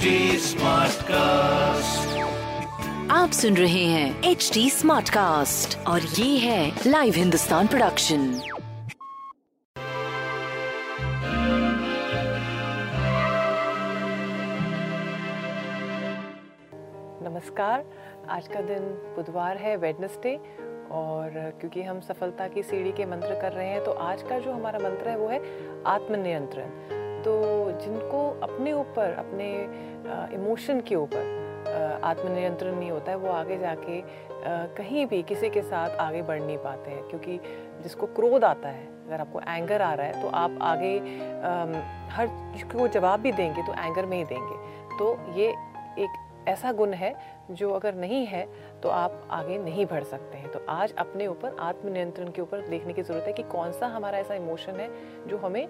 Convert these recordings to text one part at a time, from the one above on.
Smart cast आप सुन रहे हैं एच डी स्मार्ट कास्ट और ये है लाइव हिंदुस्तान प्रोडक्शन नमस्कार। आज का दिन बुधवार है वेडनेसडे और क्योंकि हम सफलता की सीढ़ी के मंत्र कर रहे हैं तो आज का जो हमारा मंत्र है वो है आत्मनियंत्रण। तो जिनको अपने ऊपर, अपने इमोशन के ऊपर आत्मनियंत्रण नहीं होता है, वो आगे जाके कहीं भी किसी के साथ आगे बढ़ नहीं पाते हैं। क्योंकि जिसको क्रोध आता है, अगर आपको एंगर आ रहा है तो आप आगे हर को जवाब भी देंगे तो एंगर में ही देंगे। तो ये एक ऐसा गुण है जो अगर नहीं है तो आप आगे नहीं बढ़ सकते हैं। तो आज अपने ऊपर आत्मनियंत्रण के ऊपर देखने की ज़रूरत है कि कौन सा हमारा ऐसा इमोशन है जो हमें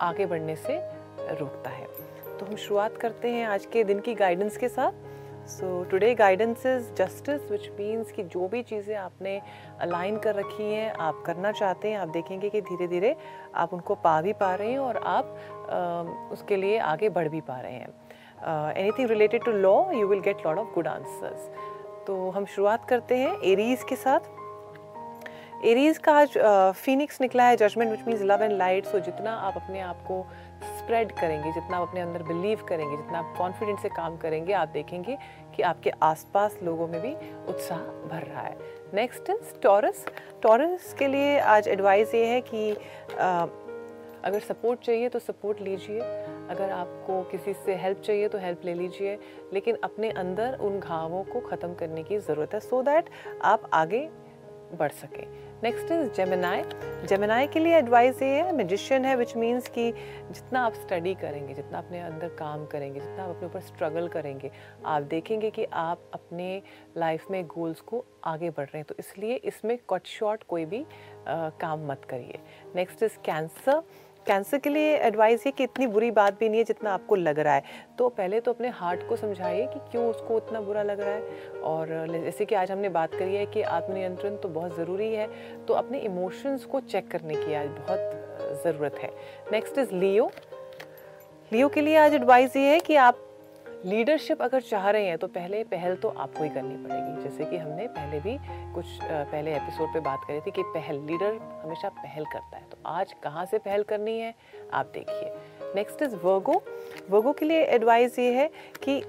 आगे बढ़ने से रोकता है। तो हम शुरुआत करते हैं आज के दिन की गाइडेंस के साथ। So today guidance is justice which means कि जो भी चीज़ें आपने अलाइन कर रखी हैं आप करना चाहते हैं आप देखेंगे कि धीरे धीरे आप उनको पा भी पा रहे हैं और आप आ, उसके लिए आगे बढ़ भी पा रहे हैं। Anything related to law you will get lot of good answers तो हम शुरुआत करते हैं एरीज के साथ। एरीज का आज फिनिक्स निकला है judgment which means love and light so जितना आप अपने आप को स्प्रेड करेंगे जितना आप अपने अंदर बिलीव करेंगे जितना आप कॉन्फिडेंट से काम करेंगे आप देखेंगे कि आपके आसपास लोगों में भी उत्साह भर रहा है। नेक्स्ट इज़ टॉरस टॉरस के लिए आज एडवाइस ये है कि आ, अगर सपोर्ट चाहिए तो सपोर्ट लीजिए। अगर आपको किसी से हेल्प चाहिए तो हेल्प ले लीजिए लेकिन अपने अंदर उन घावों को ख़त्म करने की ज़रूरत है सो so दैट आप आगे बढ़ सकें। नेक्स्ट इज़ जेमिनाई जेमिनाई के लिए एडवाइस ये है मेजिशियन है विच मीन्स कि जितना आप स्टडी करेंगे जितना अपने अंदर काम करेंगे जितना आप अपने ऊपर स्ट्रगल करेंगे आप देखेंगे कि आप अपने लाइफ में गोल्स को आगे बढ़ रहे हैं। तो इसलिए इसमें कट शॉर्ट कोई भी आ, काम मत करिए। नेक्स्ट इज़ कैंसर कैंसर के लिए एडवाइस ये कि इतनी बुरी बात भी नहीं है जितना आपको लग रहा है। तो पहले तो अपने हार्ट को समझाइए कि क्यों उसको उतना बुरा लग रहा है। और जैसे कि आज हमने बात करी है कि आत्मनियंत्रण तो बहुत ज़रूरी है तो अपने इमोशंस को चेक करने की आज बहुत ज़रूरत है। नेक्स्ट इज़ लियो लियो के लिए आज एडवाइस ये है कि आप लीडरशिप अगर चाह रहे हैं तो पहले पहल तो आपको ही करनी पड़ेगी। जैसे कि हमने पहले भी कुछ पहले एपिसोड पे बात करी थी कि पहल, लीडर हमेशा पहल करता है। तो आज कहाँ से पहल करनी है, आप देखिए। नेक्स्ट इज़ वर्गो वर्गो के लिए एडवाइस ये है कि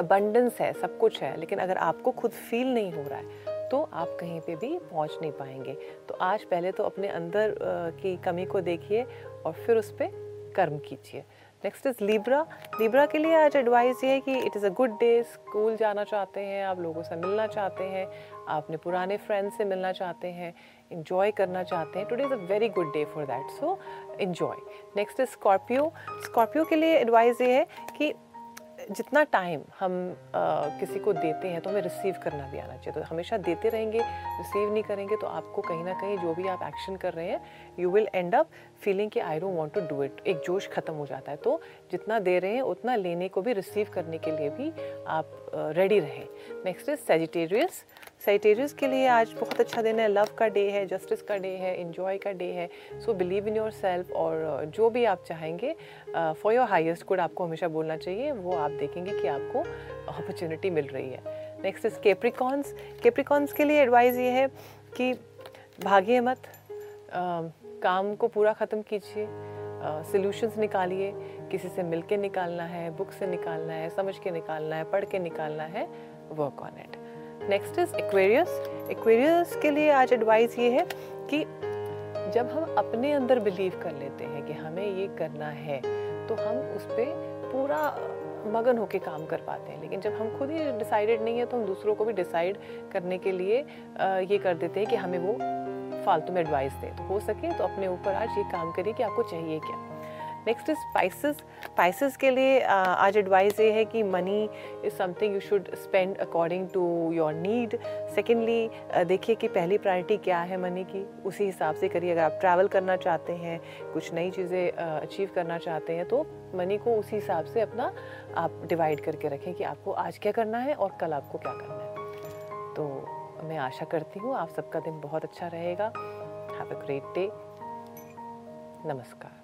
अबंडेंस है, सब कुछ है, लेकिन अगर आपको खुद फील नहीं हो रहा है तो आप कहीं पे भी पहुँच नहीं पाएँगे। तो आज पहले तो अपने अंदर की कमी को देखिए और फिर उस पर कर्म कीजिए। नेक्स्ट इज़ लिब्रा लिब्रा के लिए आज एडवाइस ये है कि it is a good day school जाना चाहते हैं, आप लोगों से मिलना चाहते हैं आपने पुराने फ्रेंड से मिलना चाहते हैं इन्जॉय करना चाहते हैं। Today is a very good day for that so enjoy next is Scorpio Scorpio के लिए एडवाइस ये है कि जितना टाइम हम आ, किसी को देते हैं तो हमें रिसीव करना भी आना चाहिए। तो हमेशा देते रहेंगे रिसीव नहीं करेंगे तो आपको कहीं ना कहीं जो भी आप एक्शन कर रहे हैं you will end up feeling कि I don't want to do it एक जोश खत्म हो जाता है। तो जितना दे रहे हैं उतना लेने को भी रिसीव करने के लिए भी आप रेडी रहें। नेक्स्ट इज़ सेजिटेरियस सेजिटेरियस के लिए आज बहुत अच्छा दिन है लव का डे है जस्टिस का डे है इन्जॉय का डे है. So believe in yourself और जो भी आप चाहेंगे फॉर योर हाइस्ट गुड आपको हमेशा बोलना चाहिए वो आप देखेंगे कि आपको अपॉर्चुनिटी मिल रही है. नेक्स्ट इज़ केप्रिकॉन्स केप्रिकॉन्स के लिए एडवाइस ये है कि भागिए मत uh, काम को पूरा ख़त्म कीजिए सोल्यूशंस निकालिए किसी से मिल के निकालना है बुक से निकालना है समझ के निकालना है पढ़ के निकालना है work on it next is Aquarius Aquarius के लिए आज एडवाइस ये है कि जब हम अपने अंदर बिलीव कर लेते हैं कि हमें ये करना है तो हम उस पर पूरा मगन होके काम कर पाते हैं। लेकिन जब हम खुद ही डिसाइडेड नहीं है तो हम दूसरों को भी डिसाइड करने के लिए ये कर देते हैं कि हमें वो फालतू में एडवाइस दे। तो हो सके तो अपने ऊपर आज ये काम करिए कि आपको चाहिए क्या। नेक्स्ट इज़ स्पाइसेस स्पाइसेस के लिए आज एडवाइस ये है कि money is something you should spend according to your need secondly देखिए कि पहली प्रायोरिटी क्या है मनी की. उसी हिसाब से करिए. अगर आप ट्रैवल करना चाहते हैं, कुछ नई चीज़ें अचीव करना चाहते हैं तो मनी को उसी हिसाब से अपना आप डिवाइड करके रखें कि आपको आज क्या करना है और कल आपको क्या करना है. तो मैं आशा करती हूँ आप सबका दिन बहुत अच्छा रहेगा. हैव अ ग्रेट डे नमस्कार.